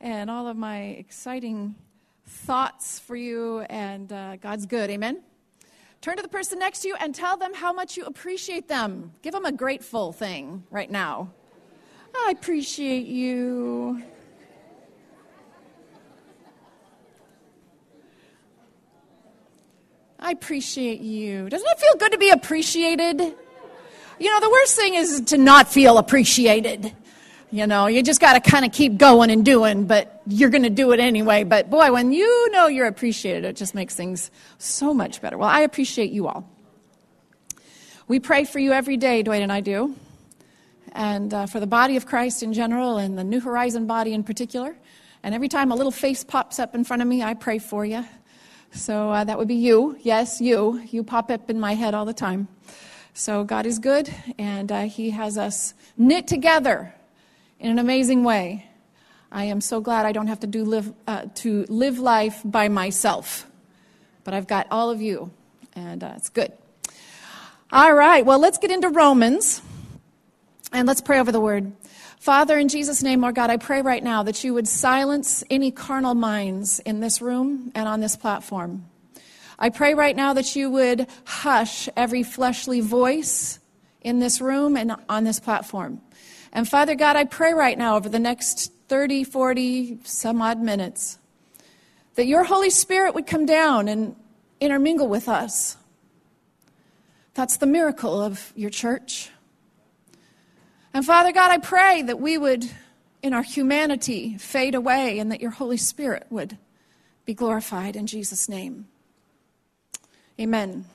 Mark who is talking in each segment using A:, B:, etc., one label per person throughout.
A: and all of my exciting thoughts for you. And uh, God's good. Amen. Turn to the person next to you and tell them how much you appreciate them. Give them a grateful thing right now. I appreciate you. I appreciate you. Doesn't it feel good to be appreciated? You know, the worst thing is to not feel appreciated. You know, you just got to kind of keep going and doing, but you're going to do it anyway. But boy, when you know you're appreciated, it just makes things so much better. Well, I appreciate you all. We pray for you every day, Dwayne and I do, and uh, for the body of Christ in general and the New Horizon body in particular. And every time a little face pops up in front of me, I pray for you. So uh, that would be you. Yes, you. You pop up in my head all the time. So God is good, and uh, He has us knit together in an amazing way. I am so glad I don't have to, do live, uh, to live life by myself, but I've got all of you, and uh, it's good. All right, well, let's get into Romans, and let's pray over the word. Father, in Jesus' name, Lord God, I pray right now that you would silence any carnal minds in this room and on this platform. I pray right now that you would hush every fleshly voice in this room and on this platform. And Father God, I pray right now over the next 30, 40, some odd minutes that your Holy Spirit would come down and intermingle with us. That's the miracle of your church. And Father God, I pray that we would, in our humanity, fade away and that your Holy Spirit would be glorified in Jesus' name. Amen.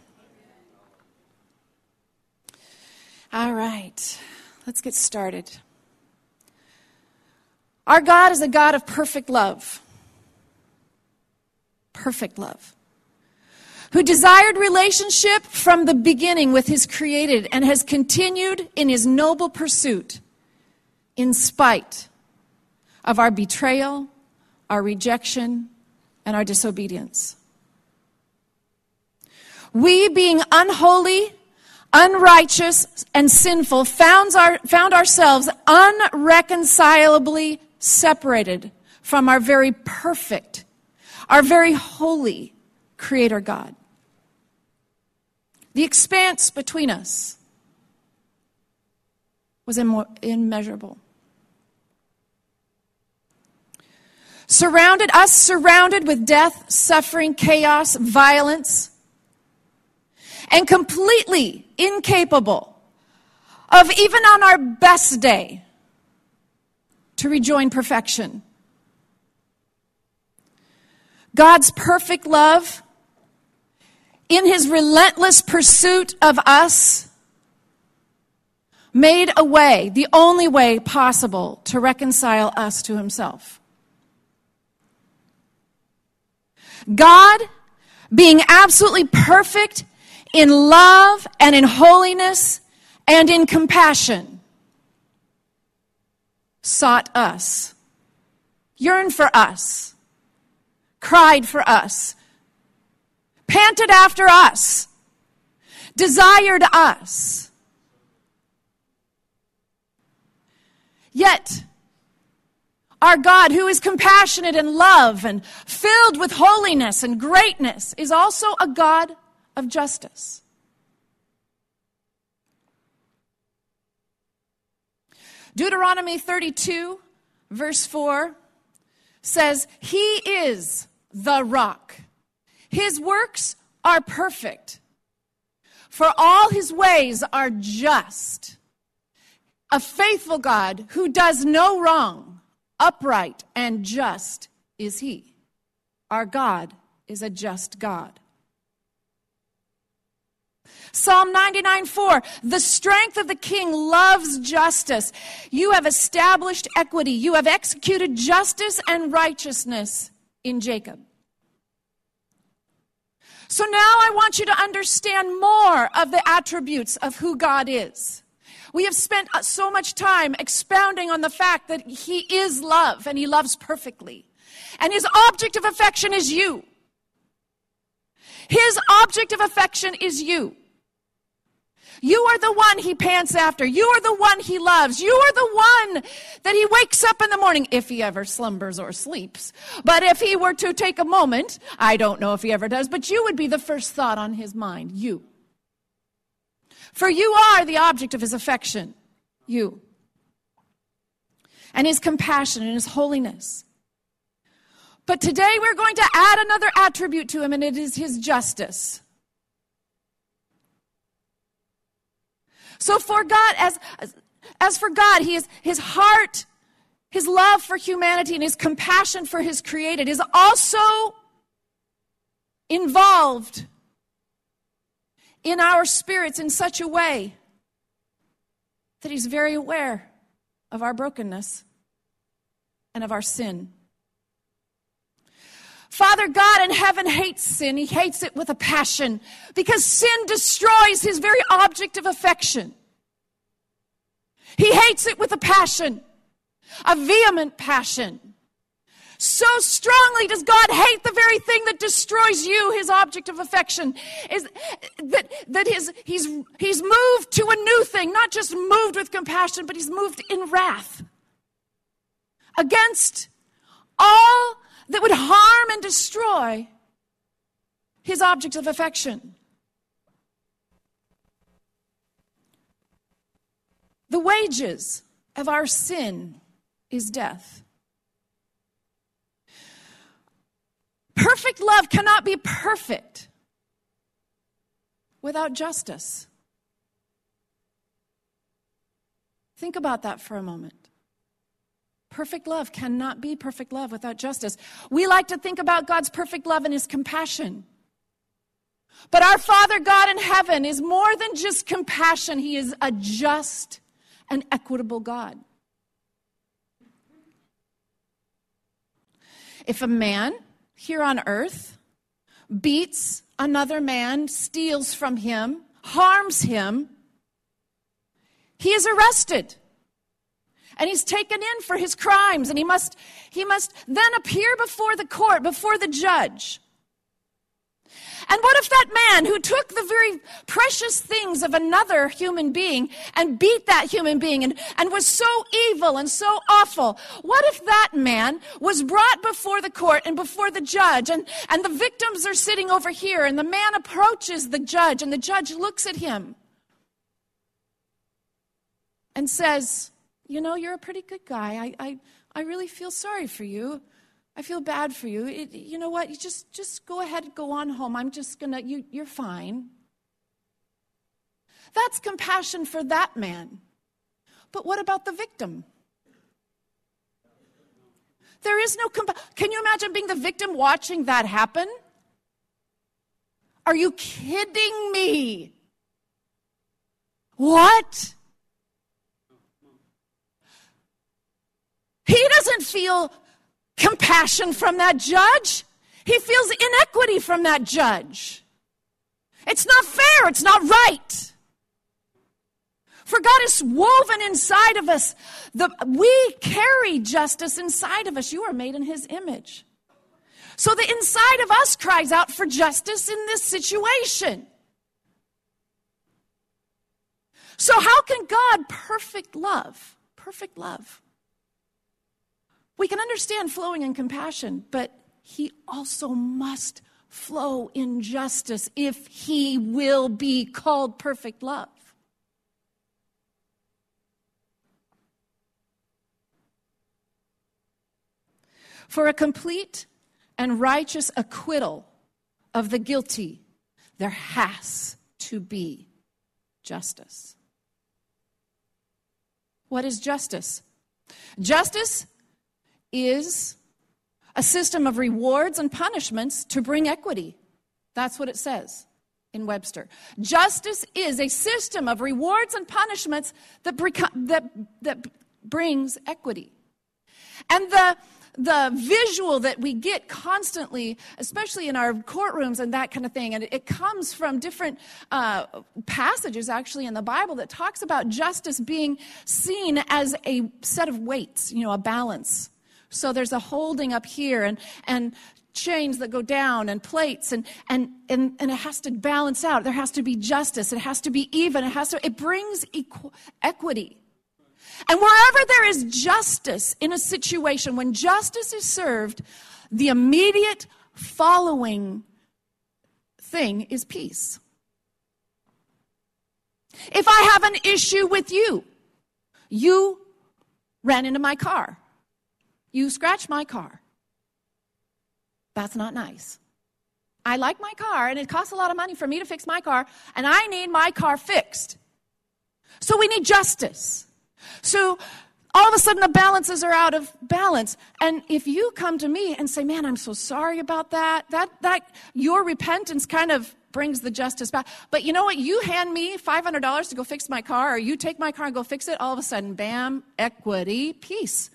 A: All right, let's get started. Our God is a God of perfect love. Perfect love who desired relationship from the beginning with his created and has continued in his noble pursuit in spite of our betrayal, our rejection, and our disobedience. We, being unholy, unrighteous, and sinful, found, our, found ourselves unreconcilably separated from our very perfect, our very holy Creator God the expanse between us was immeasurable. Surrounded, us surrounded with death, suffering, chaos, violence, and completely incapable of, even on our best day, to rejoin perfection. God's perfect love in his relentless pursuit of us, made a way, the only way possible to reconcile us to himself. God, being absolutely perfect in love and in holiness and in compassion, sought us, yearned for us, cried for us, panted after us, desired us. Yet, our God, who is compassionate and love and filled with holiness and greatness, is also a God of justice. Deuteronomy 32, verse 4 says, He is the rock his works are perfect, for all his ways are just. A faithful God who does no wrong, upright and just is he. Our God is a just God. Psalm 99 4, the strength of the king loves justice. You have established equity. You have executed justice and righteousness in Jacob. So now I want you to understand more of the attributes of who God is. We have spent uh, so much time expounding on the fact that He is love and He loves perfectly. And His object of affection is you. His object of affection is you. You are the one he pants after. You are the one he loves. You are the one that he wakes up in the morning, if he ever slumbers or sleeps. But if he were to take a moment, I don't know if he ever does, but you would be the first thought on his mind. You. For you are the object of his affection. You. And his compassion and his holiness. But today we're going to add another attribute to him, and it is his justice. So for God, as, as for God, he is, his heart, his love for humanity, and his compassion for his created is also involved in our spirits in such a way that he's very aware of our brokenness and of our sin. Father God in heaven hates sin. He hates it with a passion because sin destroys his very object of affection. He hates it with a passion, a vehement passion. So strongly does God hate the very thing that destroys you, his object of affection, is that, that his, he's, he's moved to a new thing, not just moved with compassion, but he's moved in wrath against all that would harm and destroy his object of affection. The wages of our sin is death. Perfect love cannot be perfect without justice. Think about that for a moment. Perfect love cannot be perfect love without justice. We like to think about God's perfect love and his compassion. But our Father God in heaven is more than just compassion, he is a just and equitable God. If a man here on earth beats another man, steals from him, harms him, he is arrested and he's taken in for his crimes and he must he must then appear before the court before the judge. And what if that man who took the very precious things of another human being and beat that human being and, and was so evil and so awful, what if that man was brought before the court and before the judge and, and the victims are sitting over here and the man approaches the judge and the judge looks at him and says, you know, you're a pretty good guy. I, I, I really feel sorry for you. I feel bad for you. It, you know what? You just, just go ahead and go on home. I'm just gonna, you, you're fine. That's compassion for that man. But what about the victim? There is no. Can you imagine being the victim watching that happen? Are you kidding me? What? He doesn't feel compassion from that judge. He feels inequity from that judge. It's not fair. It's not right. For God is woven inside of us. The, we carry justice inside of us. You are made in His image. So the inside of us cries out for justice in this situation. So, how can God, perfect love, perfect love, we can understand flowing in compassion, but he also must flow in justice if he will be called perfect love. For a complete and righteous acquittal of the guilty, there has to be justice. What is justice? Justice is a system of rewards and punishments to bring equity. That's what it says in Webster. Justice is a system of rewards and punishments that, that, that brings equity. And the, the visual that we get constantly, especially in our courtrooms and that kind of thing, and it comes from different uh, passages actually in the Bible that talks about justice being seen as a set of weights, you know, a balance so there's a holding up here, and, and chains that go down and plates and, and, and, and it has to balance out. There has to be justice. It has to be even. It has to, it brings equ- equity. And wherever there is justice in a situation, when justice is served, the immediate following thing is peace. If I have an issue with you, you ran into my car, you scratch my car. That's not nice. I like my car, and it costs a lot of money for me to fix my car, and I need my car fixed. So we need justice. So all of a sudden the balances are out of balance. And if you come to me and say, "Man, I'm so sorry about that," that that your repentance kind of brings the justice back. But you know what? You hand me $500 to go fix my car, or you take my car and go fix it, all of a sudden, bam, equity, peace.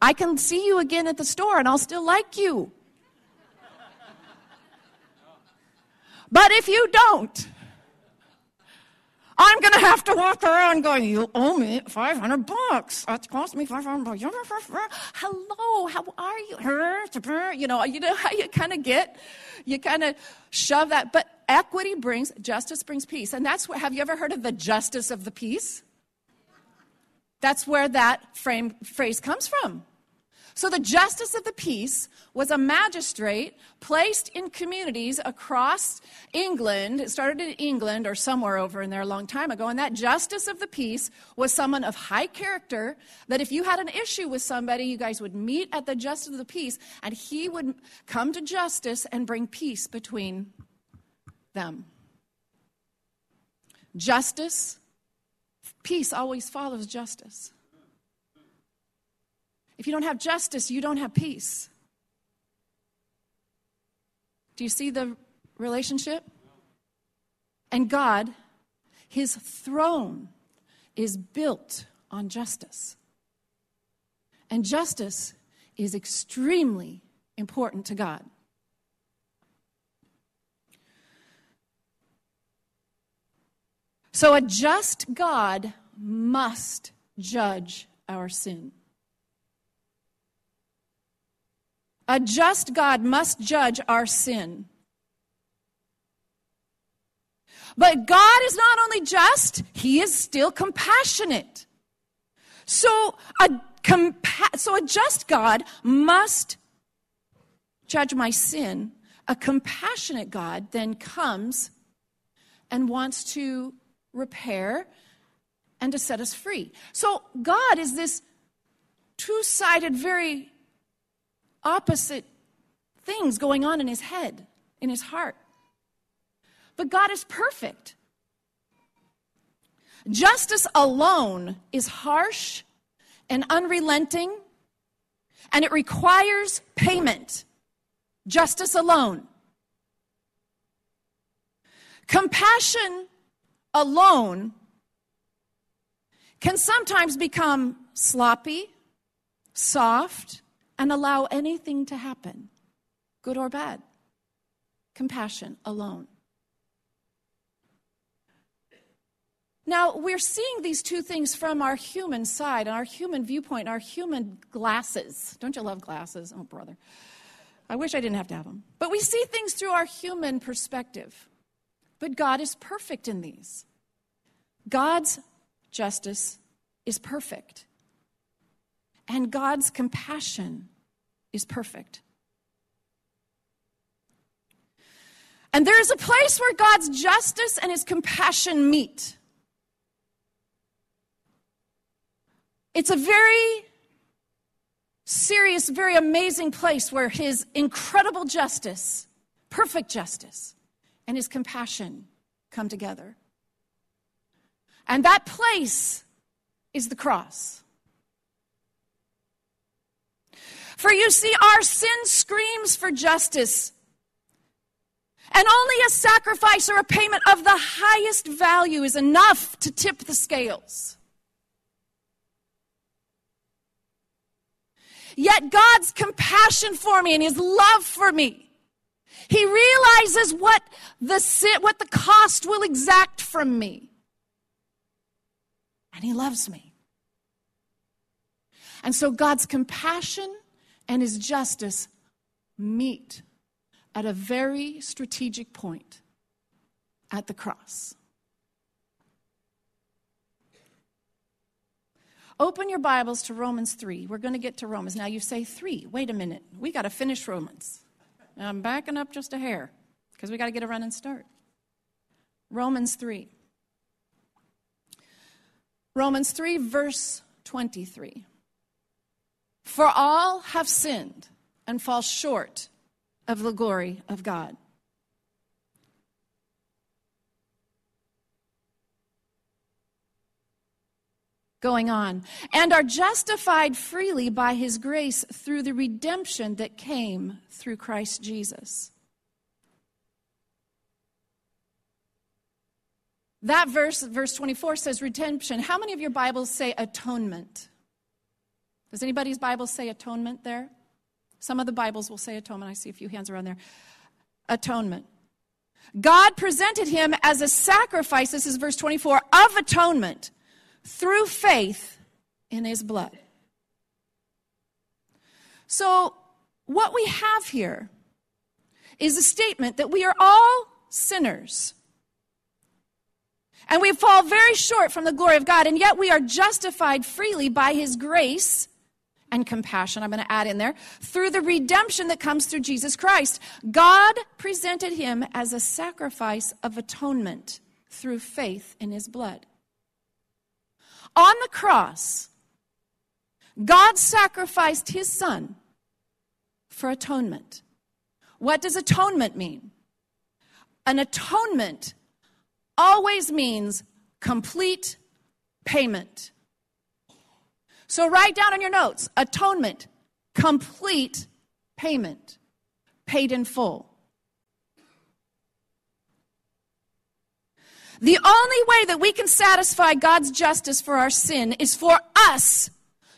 A: I can see you again at the store and I'll still like you. But if you don't, I'm going to have to walk around going, you owe me 500 bucks. It cost me 500 bucks. Hello, how are you? You know, you know how you kind of get, you kind of shove that. But equity brings, justice brings peace. And that's what, have you ever heard of the justice of the peace? That's where that frame, phrase comes from. So the justice of the peace was a magistrate placed in communities across England. It started in England or somewhere over in there a long time ago. And that justice of the peace was someone of high character that if you had an issue with somebody, you guys would meet at the justice of the peace and he would come to justice and bring peace between them. Justice, peace always follows justice. If you don't have justice, you don't have peace. Do you see the relationship? And God, his throne is built on justice. And justice is extremely important to God. So a just God must judge our sin. A just God must judge our sin. But God is not only just, He is still compassionate. So a, compa- so a just God must judge my sin. A compassionate God then comes and wants to repair and to set us free. So God is this two sided, very opposite things going on in his head, in his heart. But God is perfect. Justice alone is harsh and unrelenting, and it requires payment. Justice alone. Compassion alone can sometimes become sloppy, soft, and allow anything to happen, good or bad. Compassion alone. Now, we're seeing these two things from our human side, and our human viewpoint, our human glasses. Don't you love glasses? Oh, brother. I wish I didn't have to have them. But we see things through our human perspective. But God is perfect in these. God's justice is perfect and God's compassion is perfect. And there is a place where God's justice and his compassion meet. It's a very serious, very amazing place where his incredible justice, perfect justice, and his compassion come together. And that place is the cross. For you see, our sin screams for justice. And only a sacrifice or a payment of the highest value is enough to tip the scales. Yet God's compassion for me and his love for me, he realizes what the what the cost will exact from me. And he loves me. And so God's compassion and his justice meet at a very strategic point at the cross. Open your Bibles to Romans 3. We're going to get to Romans. Now you say 3. Wait a minute. We got to finish Romans. I'm backing up just a hair because we got to get a running start. Romans 3. Romans 3, verse 23. For all have sinned and fall short of the glory of God. Going on, and are justified freely by his grace through the redemption that came through Christ Jesus. That verse, verse 24, says redemption. How many of your Bibles say atonement? Does anybody's Bible say atonement there? Some of the Bibles will say atonement. I see a few hands around there. Atonement. God presented him as a sacrifice, this is verse 24, of atonement through faith in his blood. So, what we have here is a statement that we are all sinners. And we fall very short from the glory of God, and yet we are justified freely by his grace and compassion, I'm going to add in there, through the redemption that comes through Jesus Christ. God presented him as a sacrifice of atonement through faith in his blood. On the cross, God sacrificed his son for atonement. What does atonement mean? An atonement always means complete payment. So write down in your notes atonement, complete payment, paid in full. The only way that we can satisfy God's justice for our sin is for us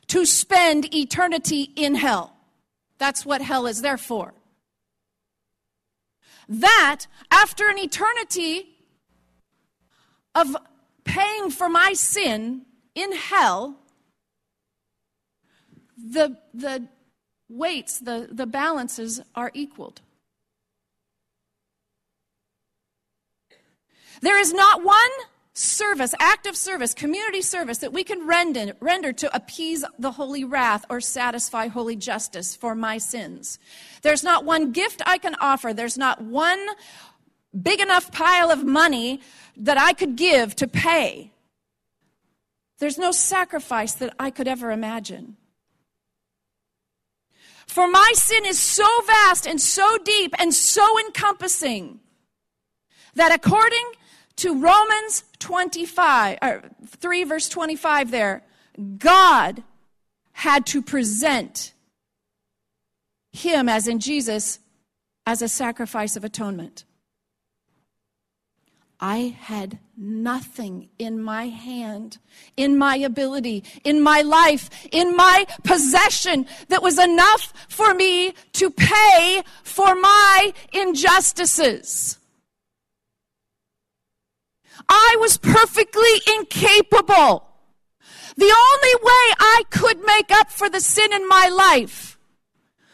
A: to spend eternity in hell. That's what hell is there for. That, after an eternity of paying for my sin in hell, the, the weights, the, the balances are equaled. There is not one service, active service, community service that we can render, render to appease the holy wrath or satisfy holy justice for my sins. There's not one gift I can offer. There's not one big enough pile of money that I could give to pay. There's no sacrifice that I could ever imagine. For my sin is so vast and so deep and so encompassing that according to Romans 25, or 3 verse 25 there, God had to present him, as in Jesus, as a sacrifice of atonement. I had nothing in my hand, in my ability, in my life, in my possession that was enough for me to pay for my injustices. I was perfectly incapable. The only way I could make up for the sin in my life,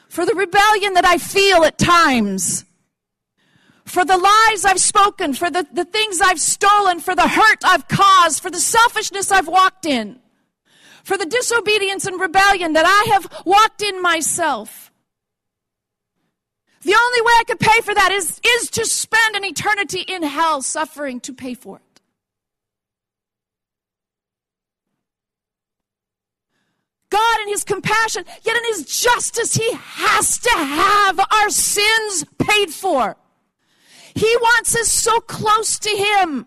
A: for the rebellion that I feel at times, for the lies I've spoken, for the, the things I've stolen, for the hurt I've caused, for the selfishness I've walked in, for the disobedience and rebellion that I have walked in myself. The only way I could pay for that is, is to spend an eternity in hell suffering to pay for it. God in His compassion, yet in His justice, He has to have our sins paid for. He wants us so close to Him.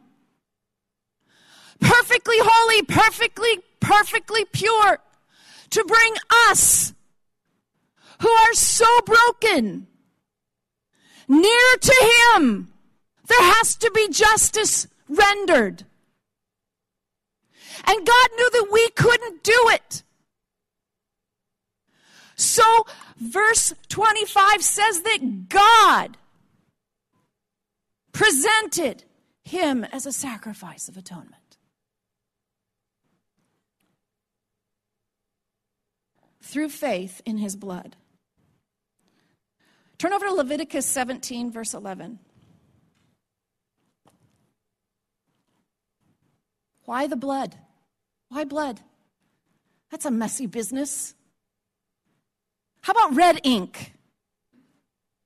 A: Perfectly holy, perfectly, perfectly pure. To bring us, who are so broken, near to Him. There has to be justice rendered. And God knew that we couldn't do it. So, verse 25 says that God presented him as a sacrifice of atonement. Through faith in his blood. Turn over to Leviticus 17, verse 11. Why the blood? Why blood? That's a messy business. How about red ink?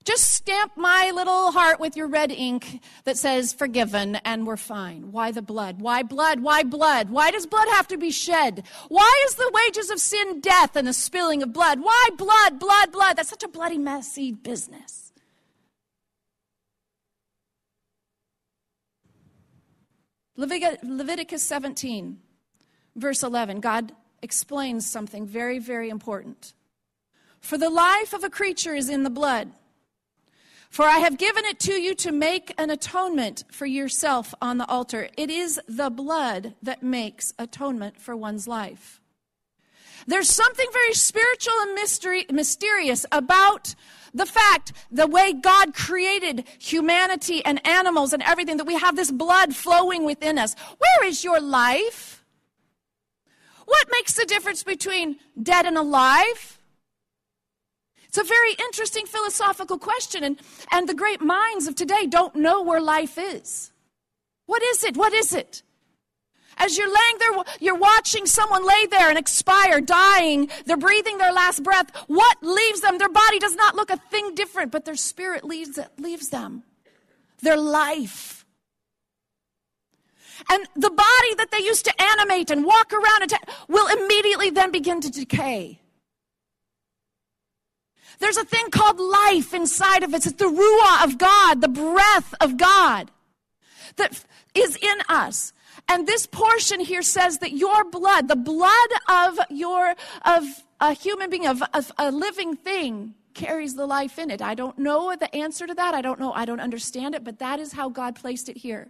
A: Just stamp my little heart with your red ink that says forgiven and we're fine. Why the blood? Why blood? Why blood? Why does blood have to be shed? Why is the wages of sin death and the spilling of blood? Why blood, blood, blood? That's such a bloody, messy business. Leviticus 17, verse 11, God explains something very, very important. For the life of a creature is in the blood. For I have given it to you to make an atonement for yourself on the altar. It is the blood that makes atonement for one's life. There's something very spiritual and mystery, mysterious about the fact, the way God created humanity and animals and everything, that we have this blood flowing within us. Where is your life? What makes the difference between dead and alive? It's a very interesting philosophical question, and, and the great minds of today don't know where life is. What is it? What is it? As you're laying there, you're watching someone lay there and expire, dying. They're breathing their last breath. What leaves them? Their body does not look a thing different, but their spirit leaves, leaves them. Their life. And the body that they used to animate and walk around and ta- will immediately then begin to decay. There's a thing called life inside of us. It's the ruah of God, the breath of God that is in us. And this portion here says that your blood, the blood of your of a human being, of, of a living thing, carries the life in it. I don't know the answer to that. I don't know. I don't understand it, but that is how God placed it here.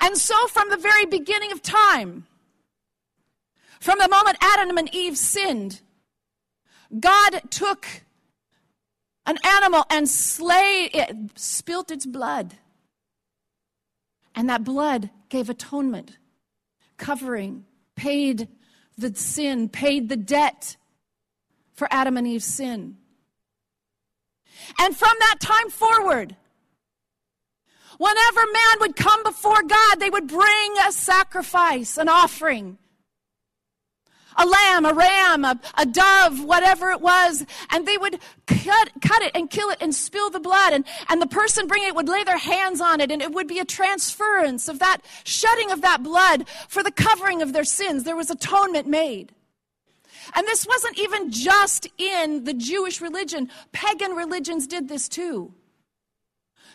A: And so, from the very beginning of time, from the moment Adam and Eve sinned, God took an animal and slayed it, spilt its blood. And that blood gave atonement, covering, paid the sin, paid the debt for Adam and Eve's sin. And from that time forward, whenever man would come before God, they would bring a sacrifice, an offering a lamb, a ram, a, a, dove, whatever it was, and they would cut, cut it and kill it and spill the blood, and, and the person bringing it would lay their hands on it, and it would be a transference of that shedding of that blood for the covering of their sins. There was atonement made. And this wasn't even just in the Jewish religion, pagan religions did this too.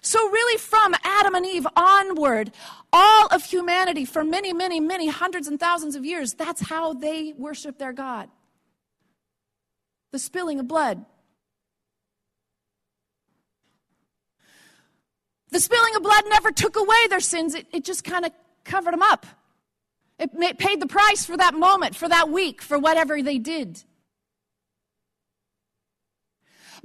A: So, really, from Adam and Eve onward, all of humanity for many, many, many hundreds and thousands of years, that's how they worship their God. The spilling of blood. The spilling of blood never took away their sins, it, it just kind of covered them up. It paid the price for that moment, for that week, for whatever they did.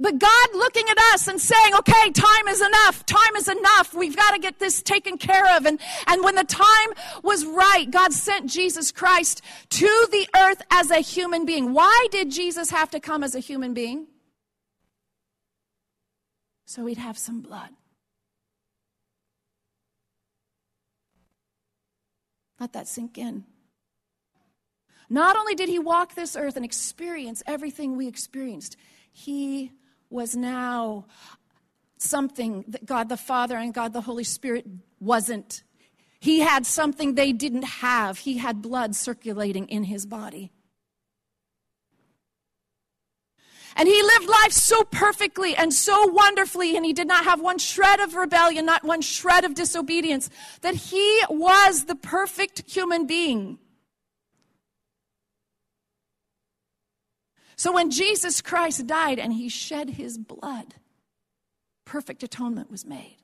A: But God looking at us and saying, okay, time is enough. Time is enough. We've got to get this taken care of. And, and when the time was right, God sent Jesus Christ to the earth as a human being. Why did Jesus have to come as a human being? So he'd have some blood. Let that sink in. Not only did he walk this earth and experience everything we experienced, he was now something that God the Father and God the Holy Spirit wasn't. He had something they didn't have. He had blood circulating in his body. And he lived life so perfectly and so wonderfully, and he did not have one shred of rebellion, not one shred of disobedience, that he was the perfect human being. So when Jesus Christ died and he shed his blood, perfect atonement was made.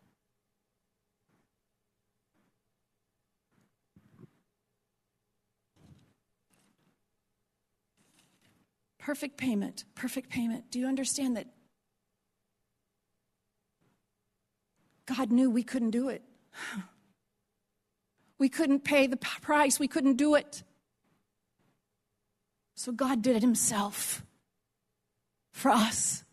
A: Perfect payment, perfect payment. Do you understand that God knew we couldn't do it? We couldn't pay the price, we couldn't do it. So God did it Himself for us.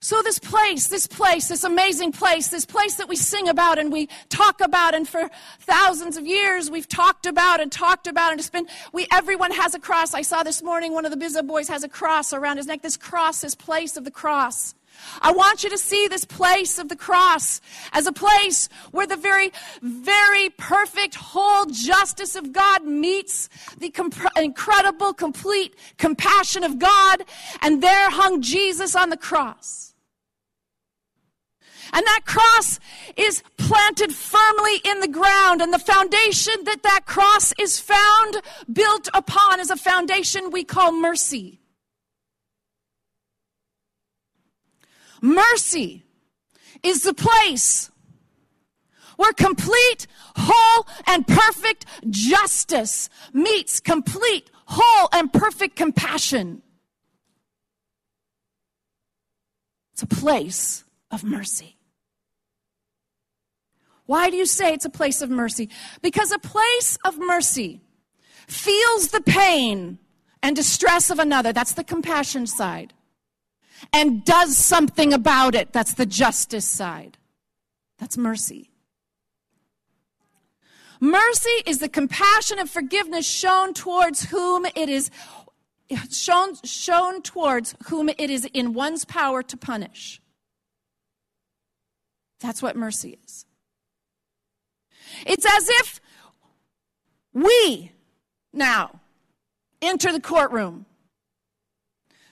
A: So, this place, this place, this amazing place, this place that we sing about and we talk about, and for thousands of years we've talked about and talked about, and it's been, we, everyone has a cross. I saw this morning one of the Bizza boys has a cross around his neck. This cross, this place of the cross. I want you to see this place of the cross as a place where the very, very perfect, whole justice of God meets the comp- incredible, complete compassion of God, and there hung Jesus on the cross. And that cross is planted firmly in the ground. And the foundation that that cross is found, built upon, is a foundation we call mercy. Mercy is the place where complete, whole, and perfect justice meets complete, whole, and perfect compassion. It's a place of mercy. Why do you say it's a place of mercy? Because a place of mercy feels the pain and distress of another. That's the compassion side. And does something about it. That's the justice side. That's mercy. Mercy is the compassion and forgiveness shown towards whom it is shown, shown towards whom it is in one's power to punish. That's what mercy is. It's as if we now enter the courtroom.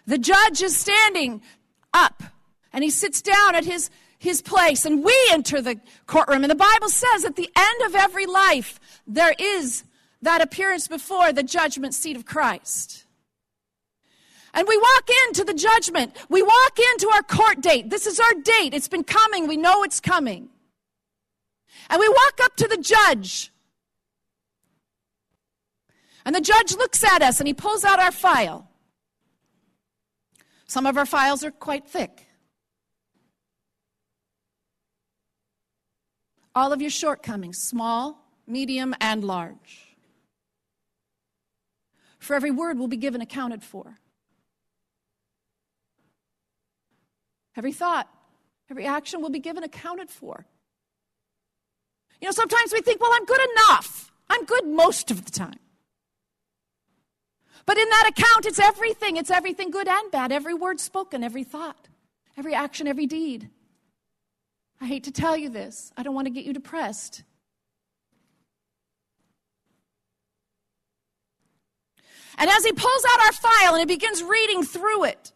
A: The judge is standing up and he sits down at his, his place, and we enter the courtroom. And the Bible says at the end of every life, there is that appearance before the judgment seat of Christ. And we walk into the judgment. We walk into our court date. This is our date. It's been coming. We know it's coming. And we walk up to the judge. And the judge looks at us and he pulls out our file. Some of our files are quite thick. All of your shortcomings, small, medium, and large. For every word will be given accounted for. Every thought, every action will be given accounted for. You know, sometimes we think, well, I'm good enough. I'm good most of the time. But in that account, it's everything. It's everything good and bad. Every word spoken, every thought, every action, every deed. I hate to tell you this. I don't want to get you depressed. And as he pulls out our file and he begins reading through it,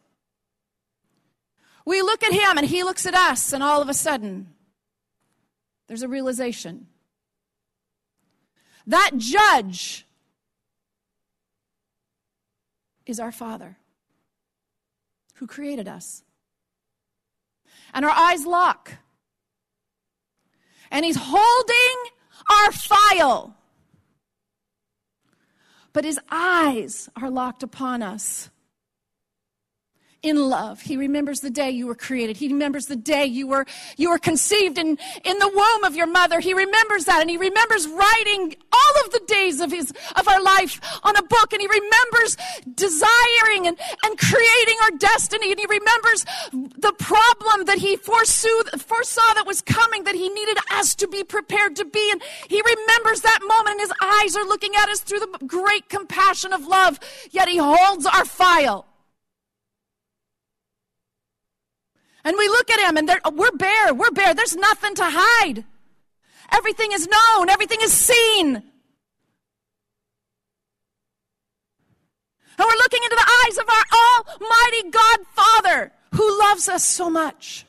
A: we look at him and he looks at us, and all of a sudden, there's a realization. That judge is our Father who created us. And our eyes lock. And He's holding our file. But His eyes are locked upon us in love. He remembers the day you were created. He remembers the day you were, you were conceived in, in the womb of your mother. He remembers that. And he remembers writing all of the days of his, of our life on a book. And he remembers desiring and, and creating our destiny. And he remembers the problem that he foresaw, foresaw that was coming, that he needed us to be prepared to be. And he remembers that moment and his eyes are looking at us through the great compassion of love. Yet he holds our file. And we look at him and we're bare. We're bare. There's nothing to hide. Everything is known, everything is seen. And we're looking into the eyes of our Almighty God Father who loves us so much.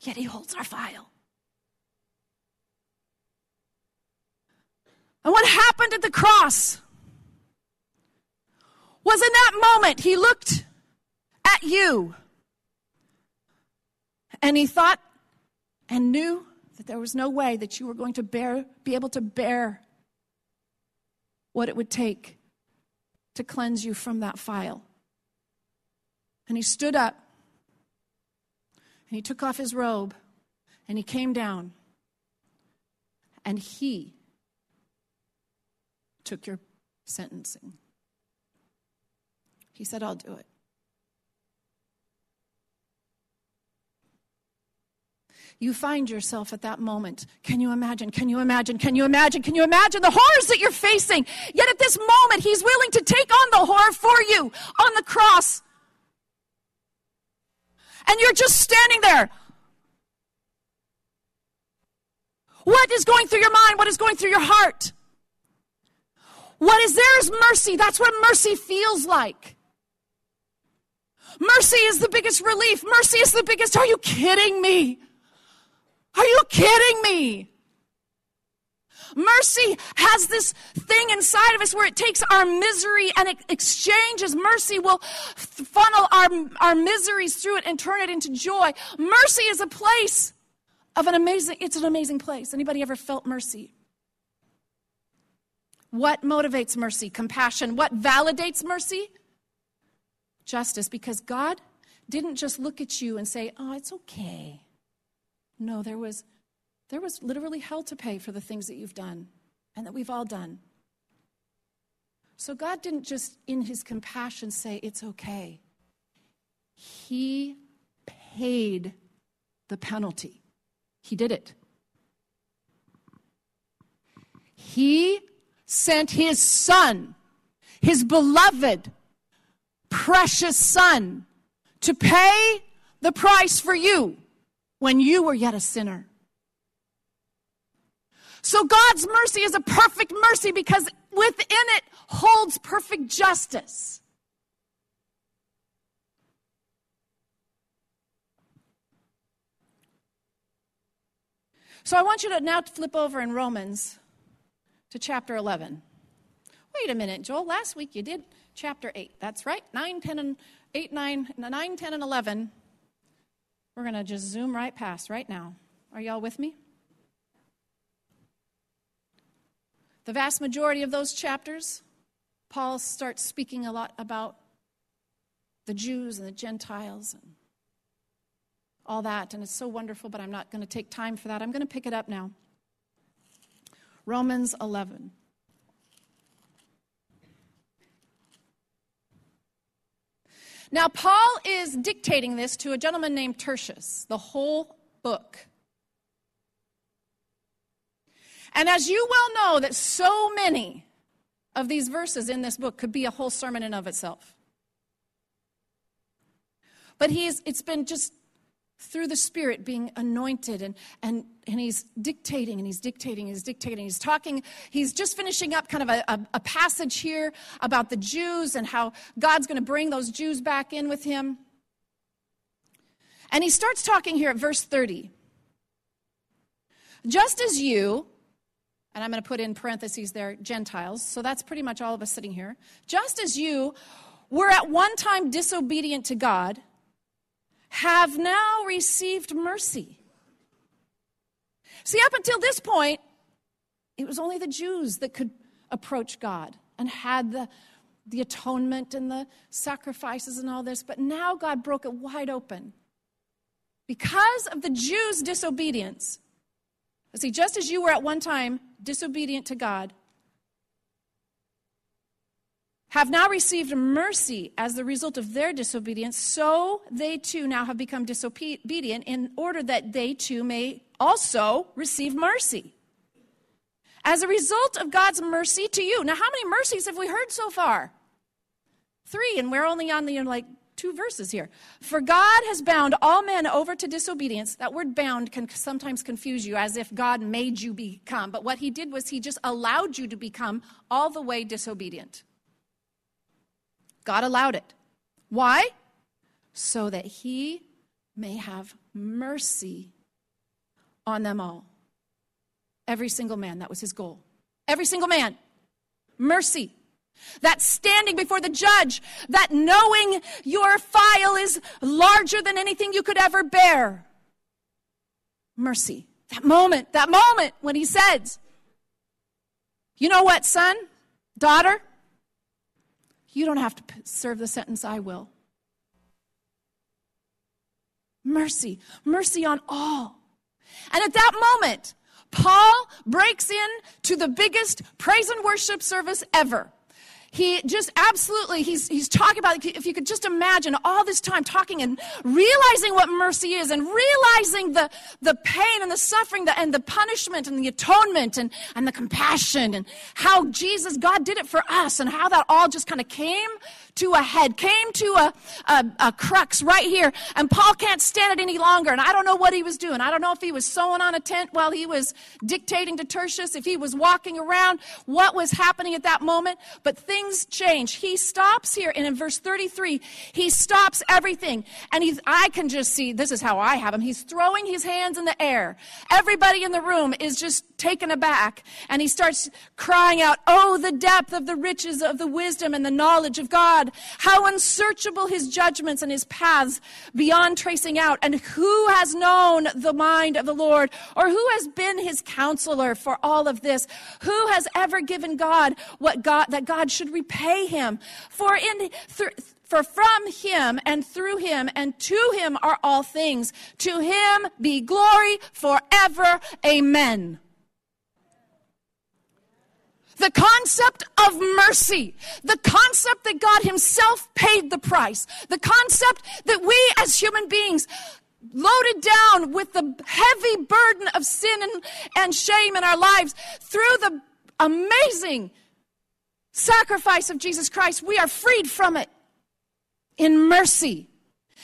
A: Yet He holds our file. And what happened at the cross was in that moment He looked at you and he thought and knew that there was no way that you were going to bear, be able to bear what it would take to cleanse you from that file. And he stood up and he took off his robe and he came down and he took your sentencing. He said, I'll do it. You find yourself at that moment. Can you imagine? Can you imagine? Can you imagine? Can you imagine the horrors that you're facing? Yet at this moment, He's willing to take on the horror for you on the cross. And you're just standing there. What is going through your mind? What is going through your heart? What is there is mercy. That's what mercy feels like. Mercy is the biggest relief. Mercy is the biggest. Are you kidding me? Are you kidding me? Mercy has this thing inside of us where it takes our misery and it exchanges. Mercy will funnel our, our miseries through it and turn it into joy. Mercy is a place of an amazing, it's an amazing place. Anybody ever felt mercy? What motivates mercy? Compassion. What validates mercy? Justice. Because God didn't just look at you and say, oh, it's okay. No, there was, there was literally hell to pay for the things that you've done and that we've all done. So God didn't just, in his compassion, say, It's okay. He paid the penalty, he did it. He sent his son, his beloved, precious son, to pay the price for you when you were yet a sinner. So God's mercy is a perfect mercy because within it holds perfect justice. So I want you to now flip over in Romans to chapter 11. Wait a minute, Joel. Last week you did chapter 8. That's right. 9, 10, and 8, 9, 9, 10, and 11 we're going to just zoom right past right now. Are y'all with me? The vast majority of those chapters, Paul starts speaking a lot about the Jews and the Gentiles and all that, and it's so wonderful, but I'm not going to take time for that. I'm going to pick it up now. Romans 11. Now, Paul is dictating this to a gentleman named Tertius, the whole book. And as you well know, that so many of these verses in this book could be a whole sermon in of itself. But he's, it's been just through the Spirit being anointed, and, and, and he's dictating, and he's dictating, he's dictating, he's talking. He's just finishing up kind of a, a, a passage here about the Jews and how God's going to bring those Jews back in with him. And he starts talking here at verse 30. Just as you, and I'm going to put in parentheses there, Gentiles, so that's pretty much all of us sitting here. Just as you were at one time disobedient to God, have now received mercy. See, up until this point, it was only the Jews that could approach God and had the, the atonement and the sacrifices and all this. But now God broke it wide open. Because of the Jews' disobedience, see, just as you were at one time disobedient to God, have now received mercy as the result of their disobedience, so they too now have become disobedient in order that they too may also receive mercy. As a result of God's mercy to you. Now, how many mercies have we heard so far? Three, and we're only on the like two verses here. For God has bound all men over to disobedience. That word bound can sometimes confuse you as if God made you become. But what he did was he just allowed you to become all the way disobedient. God allowed it. Why? So that He may have mercy on them all. Every single man, that was His goal. Every single man. Mercy. That standing before the judge, that knowing your file is larger than anything you could ever bear. Mercy. That moment, that moment when he says, You know what, son, daughter? You don't have to serve the sentence, I will. Mercy, mercy on all. And at that moment, Paul breaks in to the biggest praise and worship service ever he just absolutely he's he's talking about if you could just imagine all this time talking and realizing what mercy is and realizing the the pain and the suffering the, and the punishment and the atonement and and the compassion and how jesus god did it for us and how that all just kind of came to a head, came to a, a, a, crux right here. And Paul can't stand it any longer. And I don't know what he was doing. I don't know if he was sewing on a tent while he was dictating to Tertius, if he was walking around, what was happening at that moment. But things change. He stops here, and in verse 33, he stops everything. And he's, I can just see, this is how I have him. He's throwing his hands in the air. Everybody in the room is just taken aback. And he starts crying out, Oh, the depth of the riches of the wisdom and the knowledge of God. How unsearchable his judgments and his paths beyond tracing out. And who has known the mind of the Lord? Or who has been his counselor for all of this? Who has ever given God what God, that God should repay him? For in, th- for from him and through him and to him are all things. To him be glory forever. Amen. The concept of mercy, the concept that God Himself paid the price, the concept that we as human beings loaded down with the heavy burden of sin and, and shame in our lives through the amazing sacrifice of Jesus Christ, we are freed from it in mercy.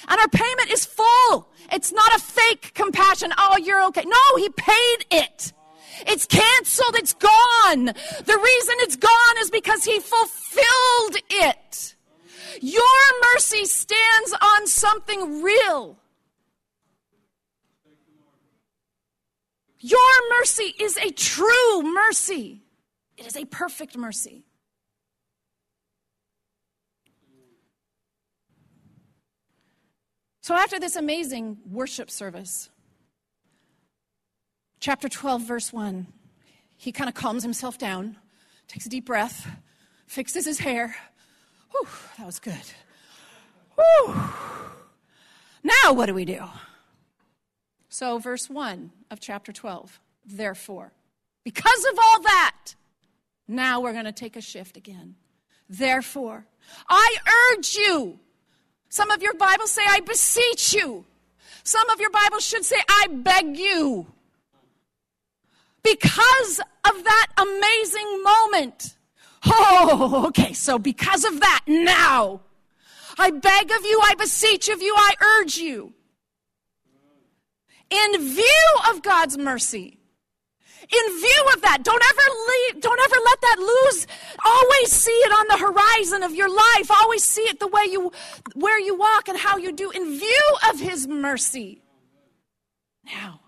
A: And our payment is full. It's not a fake compassion. Oh, you're okay. No, He paid it. It's canceled. It's gone. The reason it's gone is because he fulfilled it. Your mercy stands on something real. Your mercy is a true mercy. It is a perfect mercy. So, after this amazing worship service, chapter 12, verse 1, he kind of calms himself down, takes a deep breath, fixes his hair. Whew, that was good. Whew. Now, what do we do? So, verse 1 of chapter 12, therefore, because of all that, now we're going to take a shift again. Therefore, I urge you. Some of your Bibles say, I beseech you. Some of your Bibles should say, I beg you because of that amazing moment. Oh, okay, so because of that, now, I beg of you, I beseech of you, I urge you, in view of God's mercy, in view of that, don't ever leave, don't ever let that lose. Always see it on the horizon of your life. Always see it the way you, where you walk and how you do in view of His mercy. Now,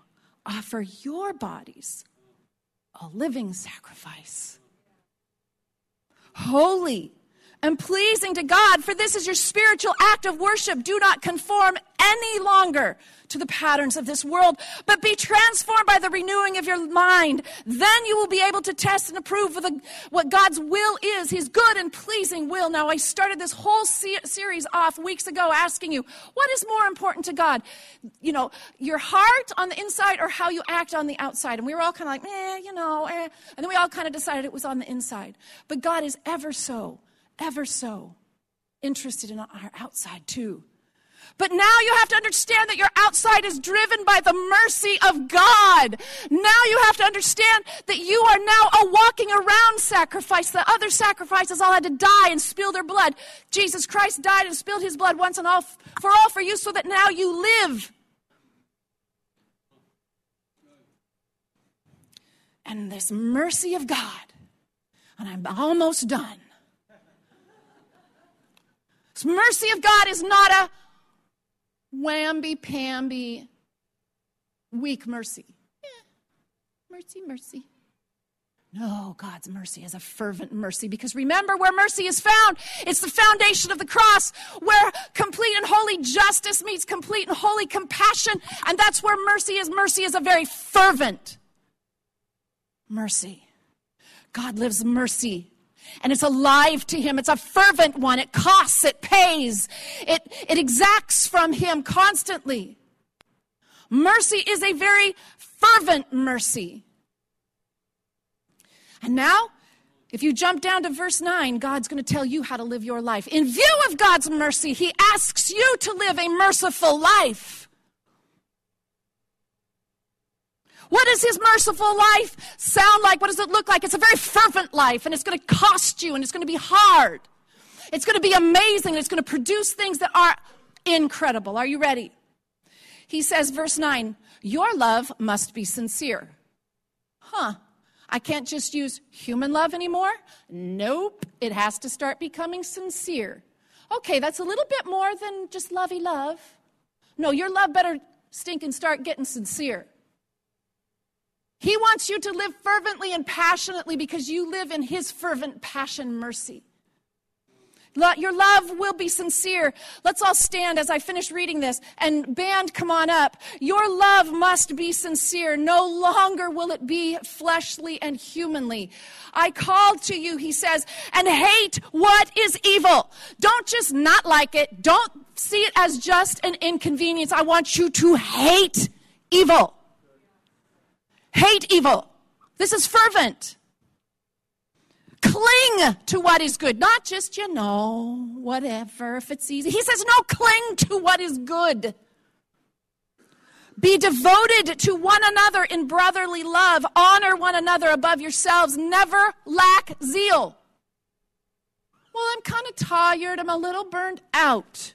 A: offer your bodies a living sacrifice. Holy and pleasing to God, for this is your spiritual act of worship. Do not conform any longer to the patterns of this world, but be transformed by the renewing of your mind. Then you will be able to test and approve the, what God's will is, His good and pleasing will. Now, I started this whole se- series off weeks ago asking you, what is more important to God? You know, your heart on the inside or how you act on the outside? And we were all kind of like, eh, you know, eh. And then we all kind of decided it was on the inside. But God is ever so, ever so interested in our outside too. But now you have to understand that your outside is driven by the mercy of God. Now you have to understand that you are now a walking around sacrifice. The other sacrifices all had to die and spill their blood. Jesus Christ died and spilled his blood once and all for all for you so that now you live. And this mercy of God, and I'm almost done. This mercy of God is not a whamby pamby, weak mercy. Yeah, mercy, mercy. No, God's mercy is a fervent mercy because remember where mercy is found. It's the foundation of the cross where complete and holy justice meets complete and holy compassion. And that's where mercy is. Mercy is a very fervent mercy. God lives mercy and it's alive to him. It's a fervent one. It costs, it pays, it, it exacts from him constantly. Mercy is a very fervent mercy. And now, if you jump down to verse 9, God's going to tell you how to live your life. In view of God's mercy, He asks you to live a merciful life. What does His merciful life sound like? What does it look like? It's a very fervent life, and it's going to cost you, and it's going to be hard. It's going to be amazing, and it's going to produce things that are incredible. Are you ready? He says, verse 9, Your love must be sincere. Huh. I can't just use human love anymore? Nope. It has to start becoming sincere. Okay, that's a little bit more than just lovey love. No, your love better stink and start getting sincere. He wants you to live fervently and passionately because you live in His fervent passion mercy. Your love will be sincere. Let's all stand as I finish reading this. And, band, come on up. Your love must be sincere. No longer will it be fleshly and humanly. I called to you, he says, and hate what is evil. Don't just not like it. Don't see it as just an inconvenience. I want you to hate evil. Hate evil. This is fervent. Cling to what is good, not just, you know, whatever, if it's easy. He says, no, cling to what is good. Be devoted to one another in brotherly love. Honor one another above yourselves. Never lack zeal. Well, I'm kind of tired. I'm a little burned out.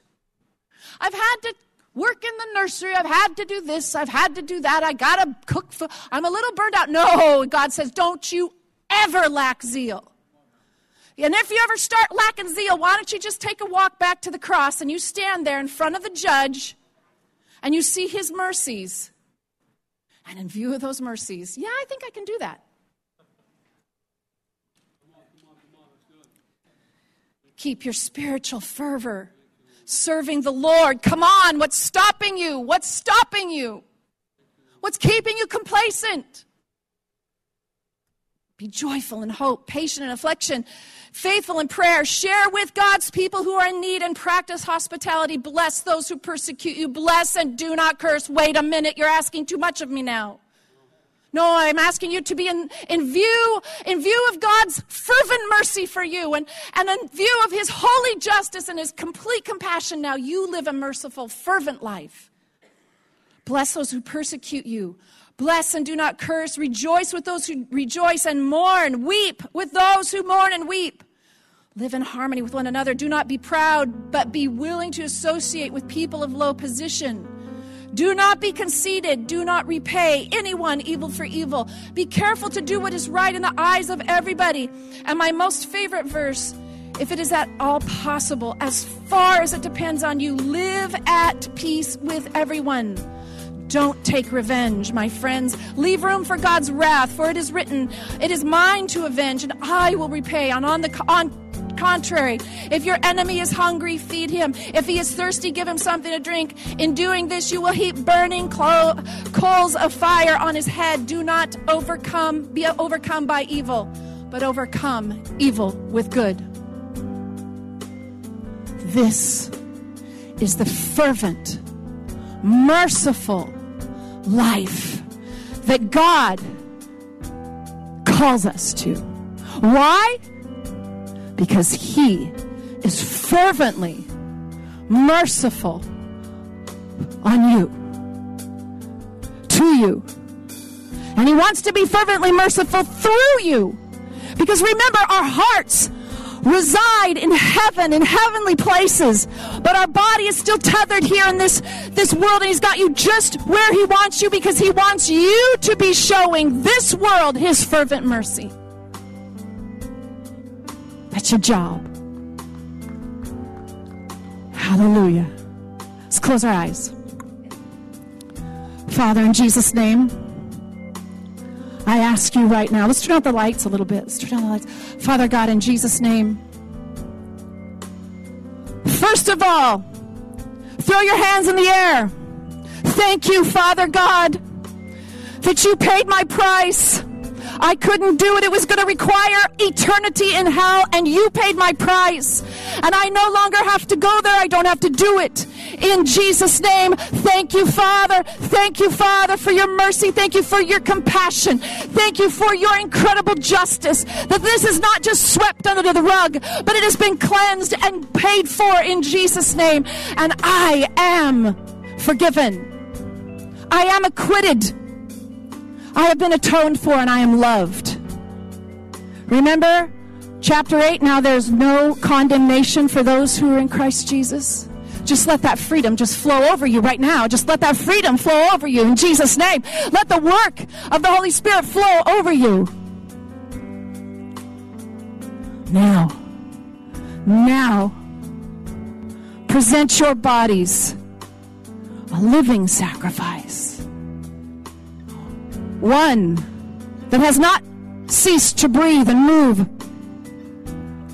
A: I've had to work in the nursery. I've had to do this. I've had to do that. I got to cook. For, I'm a little burned out. No, God says, don't you ever lack zeal. And if you ever start lacking zeal, why don't you just take a walk back to the cross and you stand there in front of the judge and you see his mercies. And in view of those mercies, yeah, I think I can do that. Keep your spiritual fervor serving the Lord. Come on, what's stopping you? What's stopping you? What's keeping you complacent? Be joyful in hope, patient in affliction, faithful in prayer. Share with God's people who are in need and practice hospitality. Bless those who persecute you. Bless and do not curse. Wait a minute, you're asking too much of me now. No, I'm asking you to be in, in view, in view of God's fervent mercy for you and, and in view of his holy justice and his complete compassion. Now you live a merciful, fervent life. Bless those who persecute you. Bless and do not curse. Rejoice with those who rejoice and mourn. Weep with those who mourn and weep. Live in harmony with one another. Do not be proud, but be willing to associate with people of low position. Do not be conceited. Do not repay anyone evil for evil. Be careful to do what is right in the eyes of everybody. And my most favorite verse if it is at all possible, as far as it depends on you, live at peace with everyone. Don't take revenge, my friends. Leave room for God's wrath, for it is written, It is mine to avenge, and I will repay. And on the on contrary, if your enemy is hungry, feed him. If he is thirsty, give him something to drink. In doing this, you will heap burning clo- coals of fire on his head. Do not overcome, be overcome by evil, but overcome evil with good. This is the fervent merciful life that God calls us to. Why? Because He is fervently merciful on you, to you. And He wants to be fervently merciful through you. Because remember, our hearts reside in heaven, in heavenly places. But our body is still tethered here in this, this world, and He's got you just where He wants you because He wants you to be showing this world His fervent mercy. That's your job. Hallelujah. Let's close our eyes. Father, in Jesus' name, I ask you right now, let's turn out the lights a little bit. Let's turn out the lights. Father God, in Jesus' name, first of all, throw your hands in the air. Thank you, Father God, that you paid my price. I couldn't do it. It was going to require eternity in hell, and you paid my price. And I no longer have to go there. I don't have to do it. In Jesus' name, thank you, Father. Thank you, Father, for your mercy. Thank you for your compassion. Thank you for your incredible justice. That this is not just swept under the rug, but it has been cleansed and paid for in Jesus' name. And I am forgiven. I am acquitted. I have been atoned for and I am loved. Remember chapter 8 now there's no condemnation for those who are in Christ Jesus. Just let that freedom just flow over you right now. Just let that freedom flow over you in Jesus' name. Let the work of the Holy Spirit flow over you. Now, now, present your bodies a living sacrifice. One that has not ceased to breathe and move,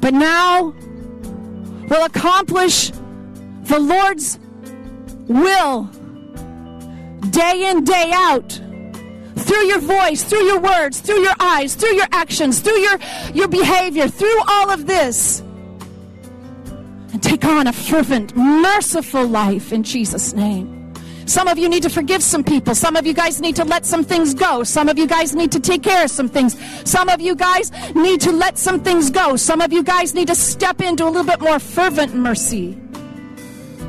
A: but now will accomplish the Lord's will day in, day out. Through your voice, through your words, through your eyes, through your actions, through your, your behavior, through all of this. And take on a fervent, merciful life in Jesus' name. Some of you need to forgive some people. Some of you guys need to let some things go. Some of you guys need to take care of some things. Some of you guys need to let some things go. Some of you guys need to step into a little bit more fervent mercy.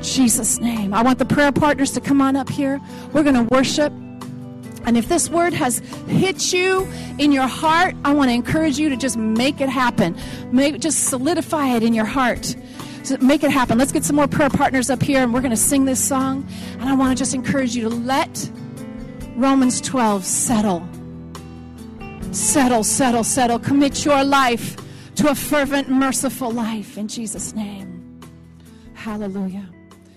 A: Jesus' name. I want the prayer partners to come on up here. We're going to worship. And if this word has hit you in your heart, I want to encourage you to just make it happen. Make, just solidify it in your heart make it happen. Let's get some more prayer partners up here and we're going to sing this song. And I want to just encourage you to let Romans 12 settle. Settle, settle, settle. Commit your life to a fervent, merciful life in Jesus' name. Hallelujah.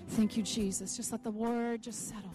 A: Thank you, Jesus. Just let the word just settle.